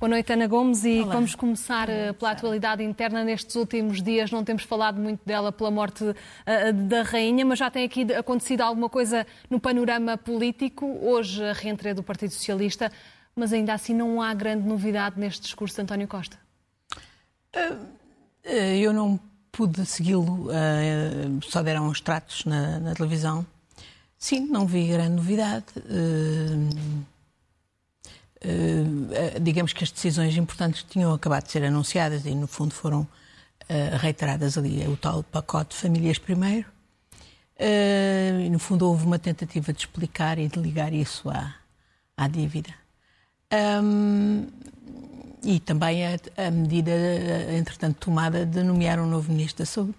Boa noite, Ana Gomes, e Olá. vamos começar Olá, pela atualidade interna. Nestes últimos dias não temos falado muito dela pela morte uh, da rainha, mas já tem aqui acontecido alguma coisa no panorama político. Hoje a reentrée do Partido Socialista, mas ainda assim não há grande novidade neste discurso de António Costa. Uh, eu não pude segui-lo, uh, só deram uns tratos na, na, televisão. Sim, não vi grande novidade. Uh, digamos que as decisões importantes tinham acabado de ser anunciadas e, no fundo, foram reiteradas ali. O tal pacote de famílias primeiro. No fundo, houve uma tentativa de explicar e de ligar isso à, à dívida. E também a, a, medida, entretanto, tomada de nomear um novo Ministro da Saúde.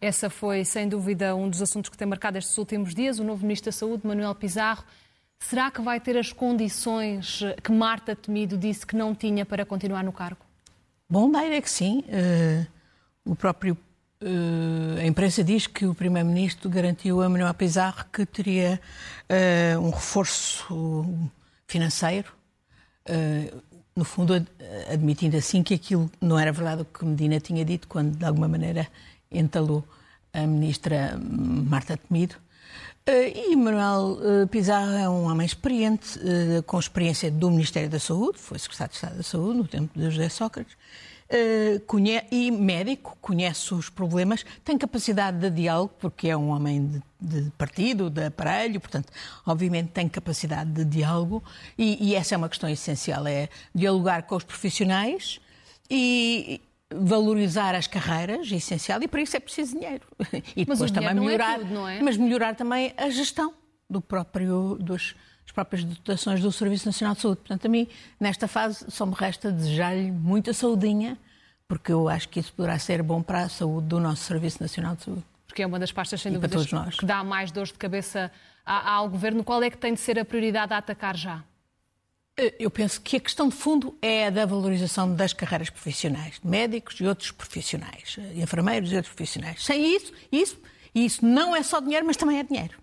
Essa foi, sem dúvida, um dos assuntos que tem marcado estes últimos dias. O novo Ministro da Saúde, Manuel Pizarro, Será que vai ter as condições que Marta Temido disse que não tinha para continuar no cargo? Bom, da é que sim. Uh, o próprio uh, a imprensa diz que o primeiro-ministro garantiu a Manuel Pizarro que teria uh, um reforço financeiro, no fundo admitindo assim que aquilo não era verdade o que Medina tinha dito quando de alguma maneira entalou a ministra Marta Temido. Uh, e Manuel uh, Pizarro é um homem experiente, uh, com experiência do Ministério da Saúde, foi secretário de Estado da Saúde no tempo de José Sócrates, e médico, conhece os problemas, tem capacidade de diálogo, porque é um homem de, de partido, de aparelho, portanto, obviamente tem capacidade de diálogo, e, e essa é uma questão essencial, é dialogar com os profissionais e, valorizar as carreiras, é essencial, e para isso é preciso dinheiro. E depois também melhorar, é tudo, é? mas melhorar também a gestão do próprio dos as próprias dotações do Serviço Nacional de Saúde. Portanto, a mim, nesta fase, só me resta desejar-lhe muita saudinha, porque eu acho que isso poderá ser bom para a saúde do nosso Serviço Nacional de Saúde. Porque é uma das pastas, sem dúvida, que dá mais dores de cabeça ao Governo. Qual é que tem de ser a prioridade a atacar já? Eh, eu penso que a questão de fundo é a da valorização das carreiras profissionais, de médicos e outros profissionais, eh, enfermeiros e outros profissionais. Sem isso, isso, isso não é só dinheiro, mas também é dinheiro.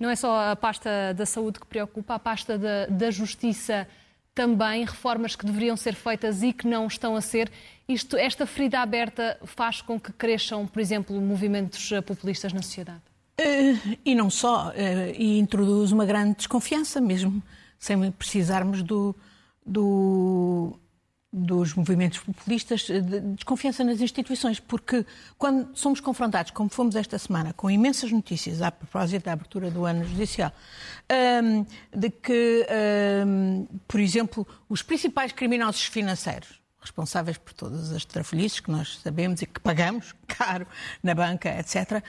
Não é só a pasta da saúde que preocupa, a pasta da, da justiça também, reformas que deveriam ser feitas e que não estão a ser. Isto, esta ferida aberta faz com que cresçam, por exemplo, movimentos eh, populistas na sociedade? Uh, e não só, uh, e introduz uma grande desconfiança mesmo sem precisarmos do, do, dos movimentos populistas, de desconfiança nas instituições, porque quando somos confrontados, como fomos esta semana, com imensas notícias a propósito da abertura do ano judicial, um, de que, um, por exemplo, os principais criminosos financeiros, responsáveis por todas as trafolhices que nós sabemos e que pagamos caro na banca, etc.,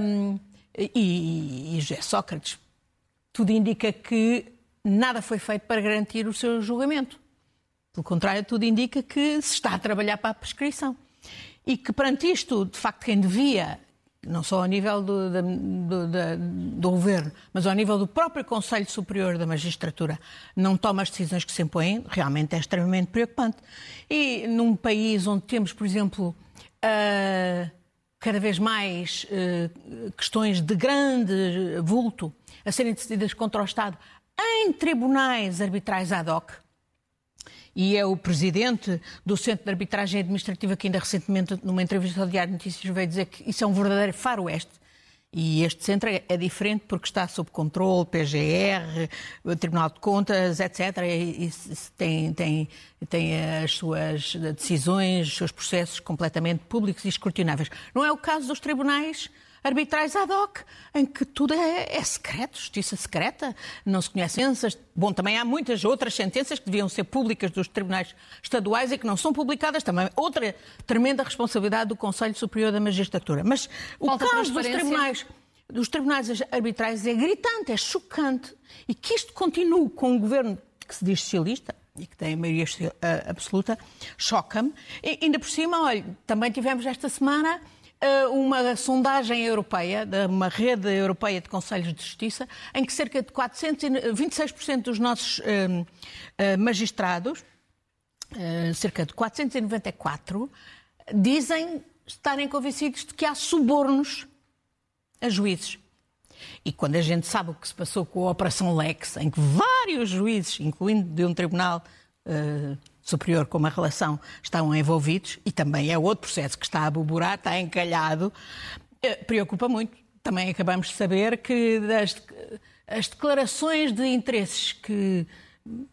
um, e, e José Sócrates, tudo indica que nada foi feito para garantir o seu julgamento. Pelo contrário, tudo indica que se está a trabalhar para a prescrição. E que perante isto, de facto, quem devia, não só ao nível do, do, do, do, Governo, mas ao nível do próprio Conselho Superior da Magistratura, não toma as decisões que se impõem, realmente é extremamente preocupante. E num país onde temos, por exemplo, uh, cada vez mais uh, questões de grande vulto a serem decididas contra o Estado, em tribunais arbitrais ad hoc. E é o presidente do Centro de Arbitragem Administrativa que ainda recentemente, numa entrevista ao Diário de Notícias, veio dizer que isso é um verdadeiro faroeste. E este centro é, é diferente porque está sob controle, PGR, Tribunal de Contas, etc. E, tem, tem, tem as suas decisões, os seus processos completamente públicos e escrutináveis. Não é o caso dos tribunais arbitrais ad hoc, em que tudo é, é secreto, justiça secreta, não se conhecem sentenças. Bom, também há muitas outras sentenças que deviam ser públicas dos tribunais estaduais e que não são publicadas também. Outra tremenda responsabilidade do Conselho Superior da Magistratura. Mas o Falta caso dos tribunais dos tribunais arbitrais é gritante, é chocante. E que isto continue com um governo que se diz socialista, e que tem a maioria absoluta, choca-me. E ainda por cima, olha, também tivemos esta semana eh, uma sondagem europeia, de uma rede europeia de conselhos de justiça, em que cerca de 426% dos nossos uh, uh, magistrados, cerca de 494, dizem estarem convencidos de que há subornos a juízes. E quando a gente sabe o que se passou com a Operação Lex, em que vários juízes, incluindo de um tribunal uh, superior com uma relação, estão envolvidos, e também é outro processo que está a buburar, está encalhado, uh, preocupa muito. Também acabamos de saber que das, as declarações de interesses que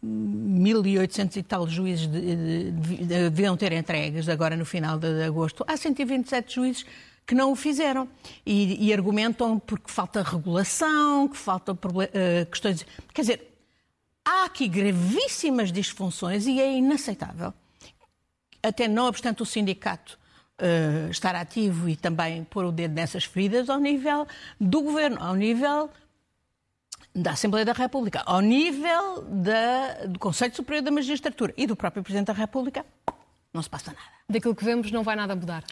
1.800 e tal juízes deviam ter entregues agora no final de agosto, há 127 juízes que não o fizeram. E, e argumentam porque falta regulação, que falta uh, questões. Quer dizer, há aqui gravíssimas disfunções e é inaceitável. Até não obstante o sindicato uh, estar ativo e também pôr o dedo nessas feridas, ao nível do governo, ao nível da Assembleia da República, ao nível da, do Conselho Superior da Magistratura e do próprio Presidente da República, não se passa nada. Daquilo que vemos, não vai nada mudar.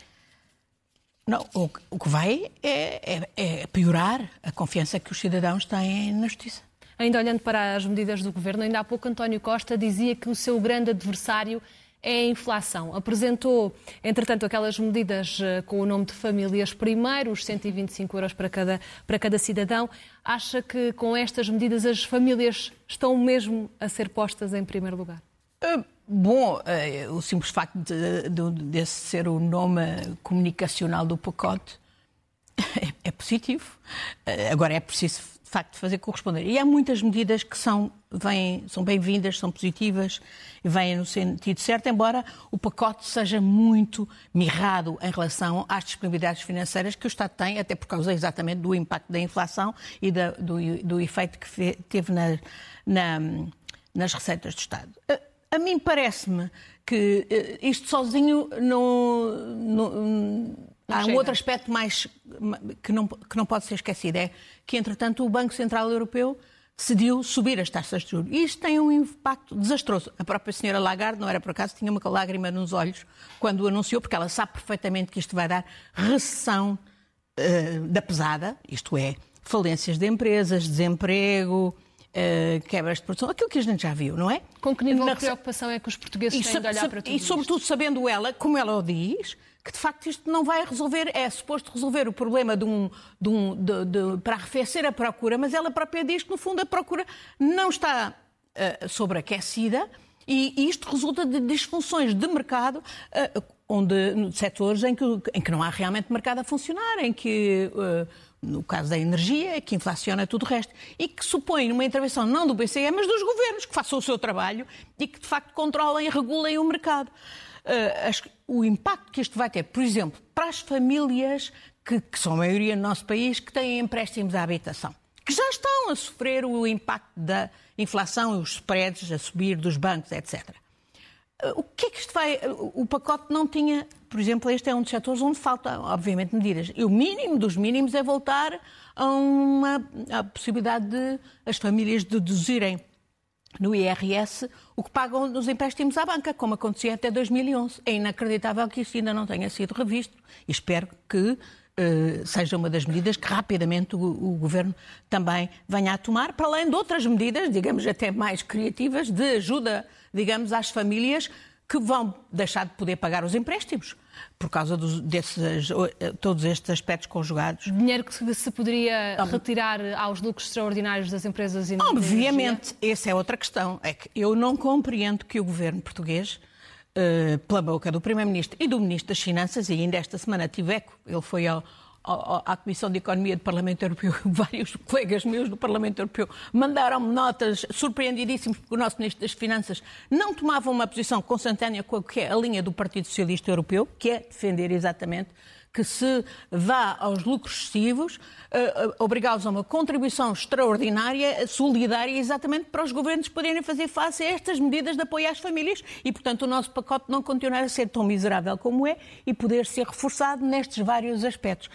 Não, o, que vai é, é, é, piorar a confiança que os cidadãos têm na justiça. Ainda olhando para as medidas do governo, ainda há pouco António Costa dizia que o seu grande adversário é a inflação. Apresentou, entretanto, aquelas medidas eh, com o nome de famílias primeiro, os 125 euros para cada, para cada cidadão. Acha que com estas medidas as famílias estão mesmo a ser postas em primeiro lugar? Uh, Bom, eh, o simples facto de, de, desse ser o nome comunicacional do pacote é, é positivo. Eh, agora é preciso, facto, fazer corresponder. E há muitas medidas que são, vêm, são bem-vindas, são positivas e vêm no sentido certo, embora o pacote seja muito mirrado em relação às disponibilidades financeiras que o Estado tem, até por causa exatamente do impacto da inflação e da, do, do efeito que teve na, na, nas receitas do Estado. Eh, a mim parece-me que eh, isto sozinho não. não há um outro aspecto mais que não, que não pode ser esquecido, é que, entretanto, o Banco Central Europeu decidiu subir as taxas de juros. E isto tem um impacto desastroso. A própria senhora Lagarde, não era por acaso, tinha uma lágrima nos olhos quando o anunciou, porque ela sabe perfeitamente que isto vai dar recessão uh, da pesada, isto é, falências de empresas, desemprego, uh, quebras de produção, aquilo que a gente já viu, não é? Com que nível Na... de preocupação é que os portugueses e, têm de olhar para tudo E sobretudo isto? sabendo ela, como ela o diz, que de facto isto não vai resolver, é suposto resolver o problema de um, de um, de, de, para arrefecer a procura, mas ela própria diz que no fundo a procura não está uh, sobreaquecida e, isto resulta de disfunções de mercado, uh, onde, setores em que, em que não há realmente mercado a funcionar, em que uh, no caso da energia, que inflaciona tudo o resto, e que supõe uma intervenção não do BCE, mas dos governos, que façam o seu trabalho e que, de facto, controlem e regulem o mercado. Uh, o impacto que isto vai ter, por exemplo, para as famílias que, que são a maioria no nosso país, que têm empréstimos à habitação, que já estão a sofrer o impacto da inflação e os spreads a subir dos bancos, etc. Uh, o que é que isto vai. O pacote não tinha por exemplo, este é um dos setores onde falta, obviamente, medidas. E o mínimo dos mínimos é voltar a uma a possibilidade de as famílias deduzirem no IRS o que pagam nos empréstimos à banca, como acontecia até 2011. É inacreditável que isso ainda não tenha sido revisto e espero que seja uma das medidas que rapidamente o, o, Governo também venha a tomar, para além de outras medidas, digamos até mais criativas, de ajuda, digamos, às famílias que vão deixar de poder pagar os empréstimos por causa dos, desses, eh, todos estes aspectos conjugados. Dinheiro que se poderia Não, retirar aos lucros extraordinários das empresas e Obviamente, essa é outra questão. É que eu não compreendo que o governo português, uh, pela boca do Primeiro-Ministro e do Ministro das Finanças, e ainda esta semana tive eco, ele foi ao, à Comissão de Economia do Parlamento Europeu, vários colegas meus do Parlamento Europeu mandaram-me notas surpreendidíssimas porque o nosso Ministro das Finanças não tomava uma posição consentânea com a, que é a linha do Partido Socialista Europeu, que é defender exatamente que se vá aos lucros excessivos, uh, obrigá-los a uma contribuição extraordinária, solidária, exatamente para os governos poderem fazer face a estas medidas de apoio às famílias e, portanto, o nosso pacote não continuar a ser tão miserável como é e poder ser reforçado nestes vários aspectos.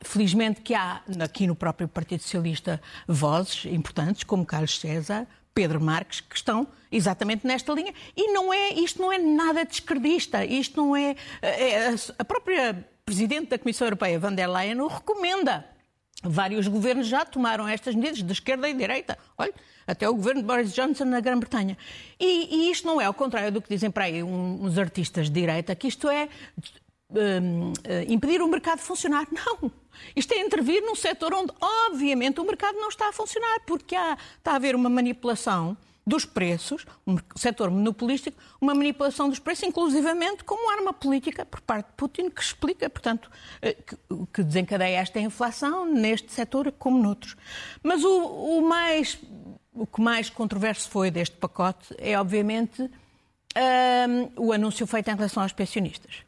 Felizmente que há aqui no próprio Partido Socialista vozes importantes, como Carlos César, Pedro Marques, que estão exatamente nesta linha. E não é, isto não é nada descredista, isto não é, é a própria Presidente da Comissão Europeia, van der Leyen, o recomenda. Vários governos já tomaram estas medidas, de esquerda e direita. Olha, até o governo de Boris Johnson na Grã-Bretanha. E, e, isto não é ao contrário do que dizem para aí uns artistas de direita, que isto é um, impedir o mercado de funcionar. Não. Isto é intervir num setor onde, obviamente, o mercado não está a funcionar, porque há, está a haver uma manipulação dos preços, um setor monopolístico, uma manipulação dos preços, inclusivamente como arma política por parte de Putin, que explica, portanto, eh, que, desencadeia esta inflação neste setor como noutros. Mas o, o, mais, o que mais controverso foi deste pacote é, obviamente, um, ehm, o anúncio feito em relação aos pensionistas.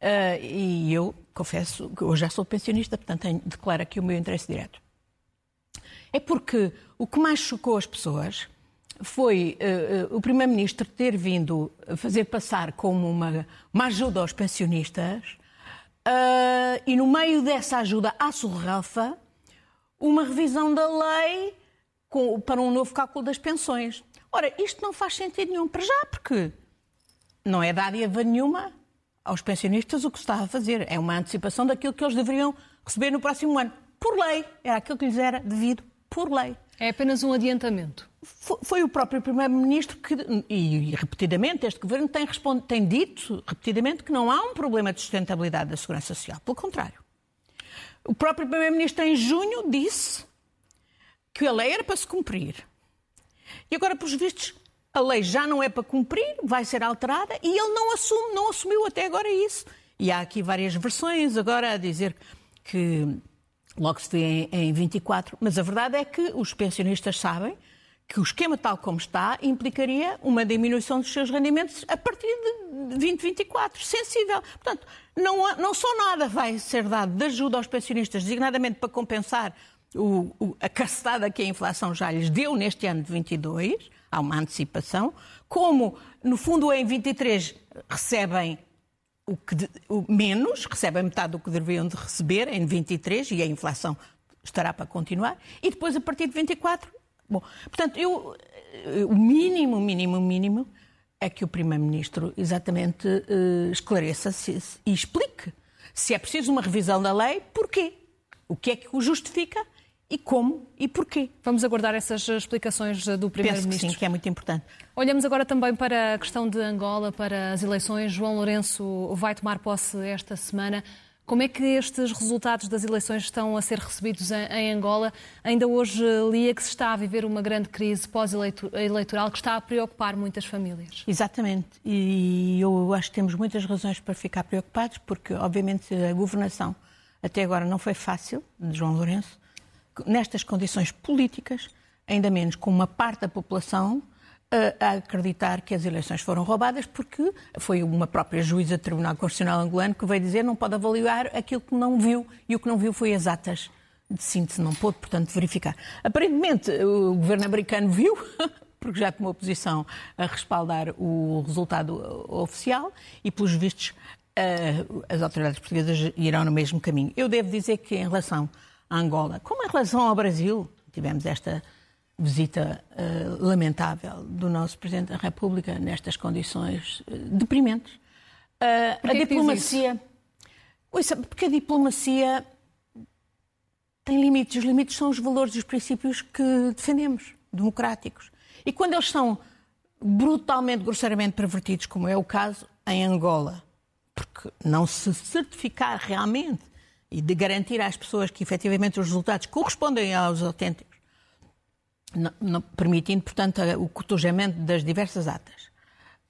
Uh, e eu confesso que eu já sou pensionista, portanto tenho, declaro aqui o meu interesse direto. É porque o que mais chocou as pessoas foi uh, o Primeiro-Ministro ter vindo fazer passar como uma, uma ajuda aos pensionistas uh, e, no meio dessa ajuda à surrafa, uma revisão da lei com, para um novo cálculo das pensões. Ora, isto não faz sentido nenhum para já, porque não é dádiva nenhuma aos pensionistas o que se está a fazer. É uma antecipação daquilo que eles deveriam receber no próximo ano. Por lei. Era aquilo que lhes era devido por lei. É apenas um adiantamento. Foi o próprio Primeiro-Ministro que, e, repetidamente, este governo tem, tem dito repetidamente que não há um problema de sustentabilidade da segurança social. Pelo contrário. O próprio Primeiro-Ministro, em junho, disse que a lei era para se cumprir. E agora, pelos vistos, a lei já não é para cumprir, vai ser alterada e ele não assume, não assumiu até agora isso. E há aqui várias versões agora a dizer que logo se vê em, em 24, mas a verdade é que os pensionistas sabem que o esquema tal como está implicaria uma diminuição dos seus rendimentos a partir de 2024, sensível. Portanto, não, não só nada vai ser dado de ajuda aos pensionistas, designadamente para compensar o, o, a cacetada que a inflação já lhes deu neste ano de 22, há uma antecipação, como, no fundo, em 23 recebem o que de, o menos, recebem metade do que deveriam de receber em 23 e a inflação estará para continuar, e depois, a partir de 24, bom, portanto, eu, eh, o mínimo, mínimo, mínimo é que o Primeiro-Ministro exatamente uh, esclareça -se e explique se é preciso uma revisão da lei, porquê? O que é que o justifica e como e porquê. Vamos aguardar essas explicações do Primeiro-Ministro. Sim, que é muito importante. Olhamos agora também para a questão de Angola, para as eleições. João Lourenço vai tomar posse esta semana. Como é que estes resultados das eleições estão a ser recebidos em Angola? Ainda hoje lia que se está a viver uma grande crise pós-eleitoral que está a preocupar muitas famílias. Exatamente. E eu acho que temos muitas razões para ficar preocupados, porque, obviamente, a governação até agora não foi fácil, de João Lourenço nestas condições políticas, ainda menos com uma parte da população a acreditar que as eleições foram roubadas, porque foi uma própria juíza do Tribunal Constitucional angolano que veio dizer não pode avaliar aquilo que não viu, e o que não viu foi as atas de síntese, não pôde, portanto, verificar. Aparentemente, o governo americano viu, porque já tomou posição a respaldar o resultado oficial, e, pelos vistos, as autoridades portuguesas irão no mesmo caminho. Eu devo dizer que, em relação Angola. Como em relação ao Brasil, tivemos esta visita uh, lamentável do nosso Presidente da República nestas condições uh, deprimentes. Uh, a diplomacia. Ouça, porque a diplomacia tem limites. Os limites são os valores e os princípios que defendemos, democráticos. E quando eles são brutalmente, grosseiramente pervertidos, como é o caso em Angola, porque não se certificar realmente e de garantir às pessoas que efetivamente os resultados correspondem aos autênticos, não, não, permitindo, portanto, o cotejamento das diversas atas.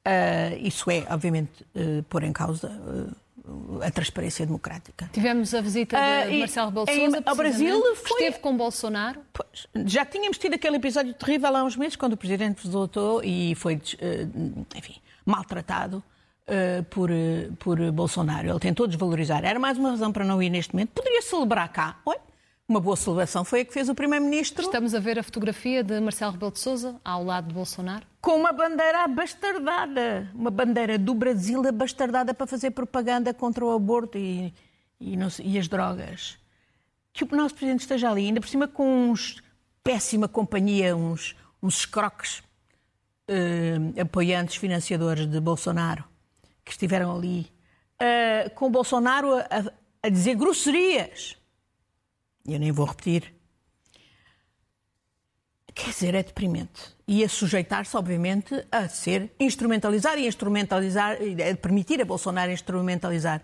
Uh, isso é, obviamente, uh, pôr em causa uh, a transparência democrática. Tivemos a visita de Marcelo Rebelo Sousa, ao Brasil, foi... esteve com Bolsonaro. Pois, já tínhamos tido aquele episódio terrível há uns meses, quando o Presidente voltou e foi, enfim, maltratado por, por Bolsonaro. Ele tentou desvalorizar. Era mais uma razão para não ir neste momento. Poderia celebrar cá. Oi? Uma boa celebração foi a que fez o Primeiro-Ministro. Estamos a ver a fotografia de Marcelo Rebelo de Sousa ao lado de Bolsonaro. Com uma bandeira abastardada. Uma bandeira do Brasil abastardada para fazer propaganda contra o aborto e, e, não, e as drogas. Que o nosso Presidente esteja ali, ainda por cima com uns péssima companhia, uns, uns escroques uh, apoiantes, financiadores de Bolsonaro que estiveram ali, uh, com Bolsonaro a, a dizer grosserias. Eu nem vou repetir. Quer dizer, é deprimente. E a sujeitar-se, obviamente, a ser instrumentalizar e instrumentalizar, a permitir a Bolsonaro instrumentalizar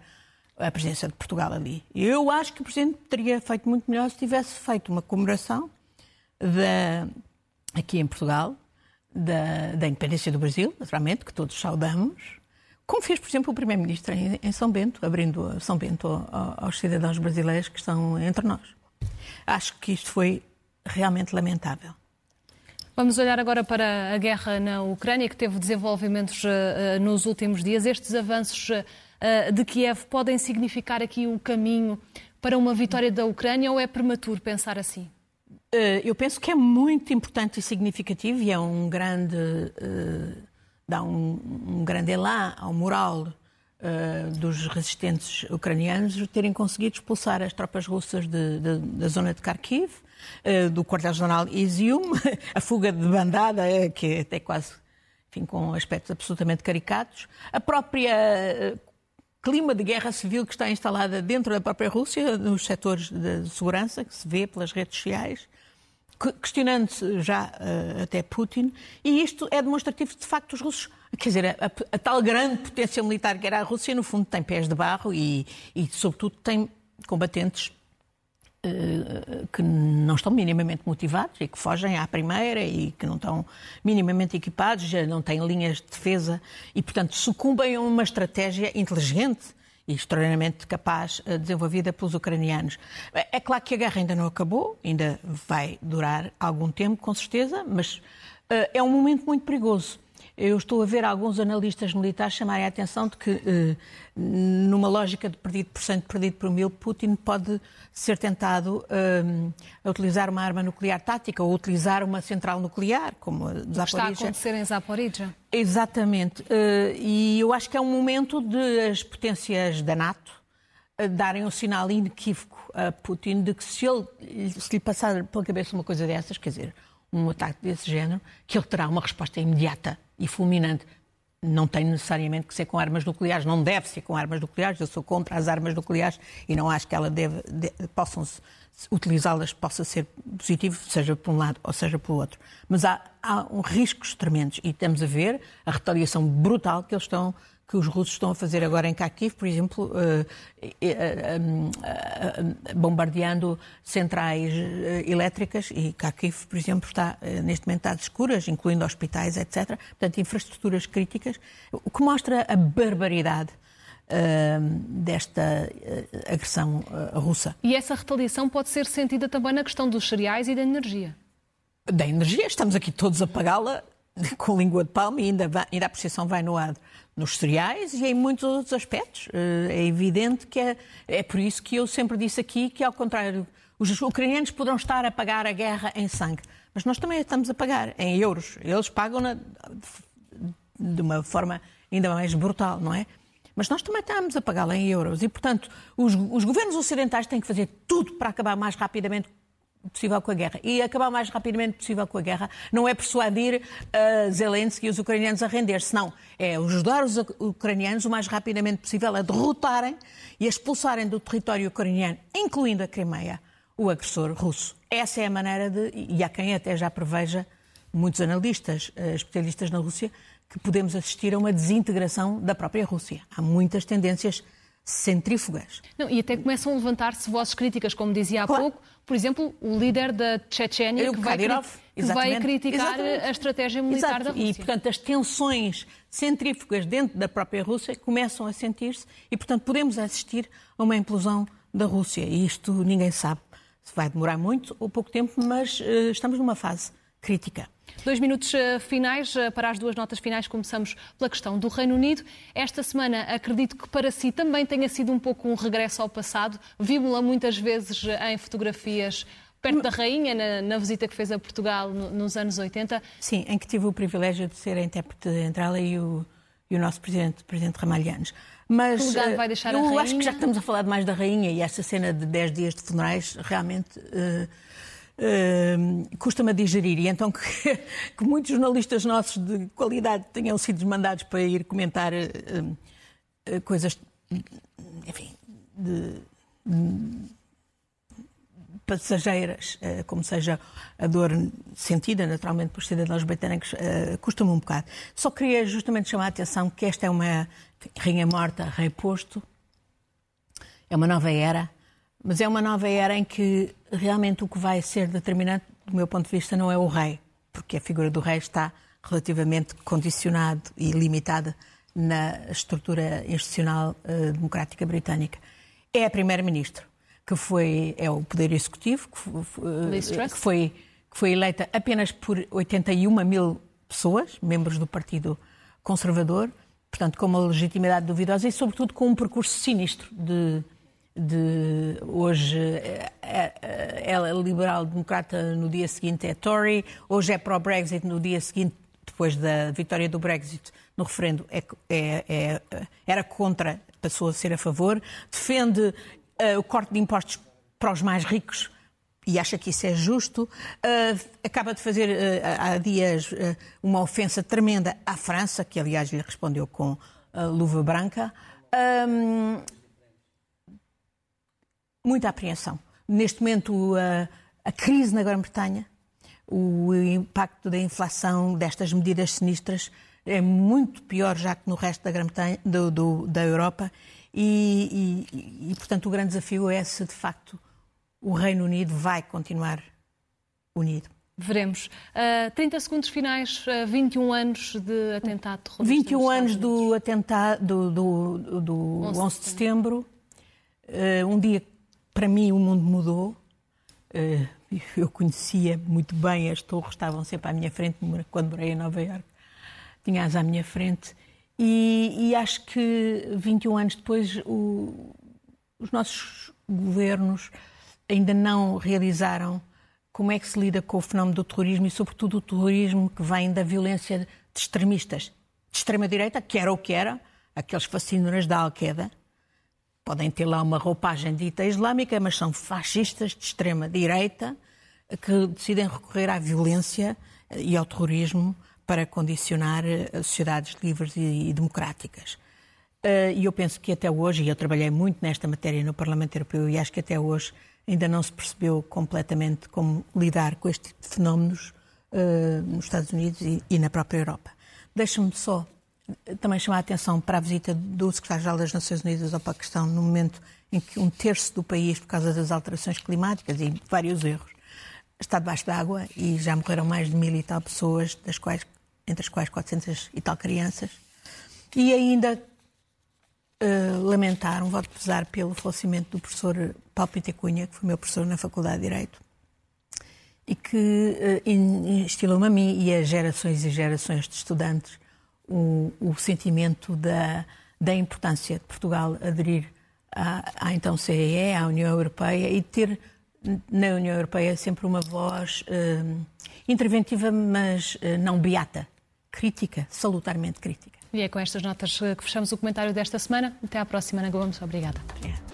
a presença de Portugal ali. Eu acho que o Presidente teria feito muito melhor se tivesse feito uma comemoração da, aqui em Portugal da, da independência do Brasil, naturalmente, que todos saudamos, como fez, por exemplo, o Primeiro-Ministro em, em, São Bento, abrindo São Bento aos cidadãos brasileiros que estão entre nós. Acho que isto foi realmente lamentável. Vamos olhar agora para a guerra na Ucrânia, que teve desenvolvimentos uh, nos últimos dias. Estes avanços uh, de Kiev podem significar aqui o caminho para uma vitória da Ucrânia ou é prematuro pensar assim? Uh, eu penso que é muito importante e significativo e é um grande. dá um, um grande elá ao moral dos resistentes ucranianos terem conseguido expulsar as tropas russas de, de, da zona de Kharkiv eh, do quartel-general Izium, a fuga de bandada, eh, que é até quase enfim, com aspectos absolutamente caricatos, a própria clima de guerra civil que está instalada dentro da própria Rússia, nos setores de segurança, que se vê pelas redes sociais, questionando-se já uh, até Putin, e isto é demonstrativo de facto os russos. Quer dizer, a, a, tal grande potência militar que era a Rússia, no fundo, tem pés de barro e, e sobretudo, tem combatentes eh, que não estão minimamente motivados e que fogem à primeira e que não estão minimamente equipados, já não têm linhas de defesa e, portanto, sucumbem a uma estratégia inteligente e extraordinariamente capaz eh, desenvolvida pelos ucranianos. É claro que a guerra ainda não acabou, ainda vai durar algum tempo, com certeza, mas eh, é um momento muito perigoso. Eu estou a ver alguns analistas militares chamarem a atenção de que, eh, numa lógica de perdido por cento, perdido por mil, Putin pode ser tentado eh, a utilizar uma arma nuclear tática ou utilizar uma central nuclear, como a Zaporizhia. Está a acontecer em Zaporizhia. Exatamente. Eh, e eu acho que é um momento de as potências da NATO darem um sinal inequívoco a Putin de que se, ele, se lhe passar pela cabeça uma coisa dessas, quer dizer, um ataque desse género, que ele terá uma resposta imediata e fulminante. Não tem necessariamente que ser com armas nucleares, não deve ser com armas nucleares. Eu sou contra as armas nucleares e não acho que ela deve, de, possam utilizá-las possa ser positivo, seja por um lado ou seja pelo outro. Mas há, há um riscos tremendos e estamos a ver a retaliação brutal que eles estão que os russos estão a fazer agora em Kharkiv, por exemplo, eh, eh, eh, bombardeando centrais elétricas e Kharkiv, por exemplo, está neste momento está escuras, incluindo hospitais, etc. Portanto, infraestruturas críticas, o que mostra a barbaridade desta agressão russa. E essa retaliação pode ser sentida também na questão dos cereais e da energia. Da energia, estamos aqui todos a pagá-la com língua de palma e ainda, vai, ainda a apreciação vai no ar nos cereais e em muitos outros aspectos. Eh, é evidente que é, é por isso que eu sempre disse aqui que, ao contrário, os ucranianos poderão estar a pagar a guerra em sangue, mas nós também estamos a pagar em euros. Eles pagam de uma forma ainda mais brutal, não é? Mas nós também estamos a pagá-la em euros e, portanto, os, os governos ocidentais têm que fazer tudo para acabar mais rapidamente possível com a guerra. E acabar o mais rapidamente possível com a guerra não é persuadir uh, Zelensky e os ucranianos a render-se, não. É ajudar os ucranianos o mais rapidamente possível a derrotarem e a expulsarem do território ucraniano, incluindo a Crimeia, o agressor russo. Essa é a maneira de. E há quem até já preveja, muitos analistas, uh, especialistas na Rússia, que podemos assistir a uma desintegração da própria Rússia. Há muitas tendências centrífugas. Não, e até começam a levantar-se vozes críticas, como dizia há claro. pouco, por exemplo, o líder da Chechênia, que vai, que vai, criticar exatamente. a estratégia militar Exato. da Rússia. E, portanto, as tensões centrífugas dentro da própria Rússia começam a sentir-se e, portanto, podemos assistir a uma implosão da Rússia. E isto ninguém sabe se vai demorar muito ou pouco tempo, mas uh, estamos numa fase crítica. Dois minutos eh, finais eh, para as duas notas finais. Começamos pela questão do Reino Unido. Esta semana, acredito que para si também tenha sido um pouco um regresso ao passado. Vimos-la muitas vezes eh, em fotografias perto da Rainha, na, na, visita que fez a Portugal no, nos anos 80. Sim, em que tive o privilégio de ser a intérprete entre ela e o, e o nosso presidente, o presidente Ramalhianos. Mas vai deixar eu acho que já estamos a falar mais da Rainha e essa cena de 10 dias de funerais realmente. Uh, Custa-me a digerir. E então que, que, muitos jornalistas nossos de qualidade tenham sido mandados para ir comentar uh, uh, coisas, enfim, de, de passageiras, como seja a dor sentida naturalmente por cidadãos britânicos, custa-me um bocado. Só queria justamente chamar a atenção que esta é uma rainha morta, rei posto, é uma nova era, mas é uma nova era em que realmente o que vai ser determinante, do meu ponto de vista, não é o rei, porque a figura do rei está relativamente condicionado e limitada na estrutura institucional uh, democrática britânica. É a primeira-ministra, que foi é o poder executivo, que, uh, que, foi que foi eleita apenas por 81 mil pessoas, membros do Partido Conservador, portanto com uma legitimidade duvidosa e sobretudo com um percurso sinistro de de hoje é, é, ela é liberal-democrata, no dia seguinte é Tory, hoje é pró-Brexit, no dia seguinte, depois da vitória do Brexit no referendo, é, é, é, era contra, passou a ser a favor, defende o corte de impostos para os mais ricos e acha que isso é justo, uh, acaba de fazer uh, há dias uma ofensa tremenda à França, que aliás lhe respondeu com luva branca. Um, muita apreensão. Neste momento, a, a crise na Grã-Bretanha, o impacto da inflação destas medidas sinistras é muito pior já que no resto da Grã-Bretanha, da Europa, e, e, e, portanto, o grande desafio é se, de facto, o Reino Unido vai continuar unido. Veremos. Uh, 30 segundos finais, uh, 21 anos de atentado terrorista. 21 anos do atentado do, do, do 11 de setembro, uh, um dia para mim o mundo mudou. Eh, eu conhecia muito bem as torres, estavam sempre à minha frente quando morei em Nova Iorque. Tinha-as à minha frente. E, e, acho que 21 anos depois o, os nossos governos ainda não realizaram como é que se lida com o fenómeno do terrorismo e, sobretudo, o terrorismo que vem da violência de extremistas. De extrema-direita, que era o que era, aqueles fascínoras da Al-Qaeda, podem ter lá uma roupagem dita islâmica, mas são fascistas de extrema direita que decidem recorrer à violência e ao terrorismo para condicionar eh, sociedades livres e, democráticas. Eh, e eu penso que até hoje, e eu trabalhei muito nesta matéria no Parlamento Europeu, e acho que até hoje ainda não se percebeu completamente como lidar com este tipo de fenómenos uh, nos Estados Unidos e na própria Europa. Deixa-me só também chamar a atenção para a visita do secretário-geral das Nações Unidas ao Paquistão no momento em que um terço do país, por causa das alterações climáticas e vários erros, está debaixo d'água e já morreram mais de mil e tal pessoas, das quais, entre as quais 400 e tal crianças. E ainda uh, lamentar um voto de pesar pelo falecimento do professor Paulo Pitecunha, que foi meu professor na Faculdade de Direito, e que uh, instilou-me a mim e a gerações e gerações de estudantes o, o sentimento da, da importância de Portugal aderir à, à então CEE, à União Europeia e ter na União Europeia sempre uma voz uh, interventiva, mas uh, não beata, crítica, salutarmente crítica. E é com estas notas que fechamos o comentário desta semana. Até à próxima, Ana Gomes. Obrigada. Obrigada.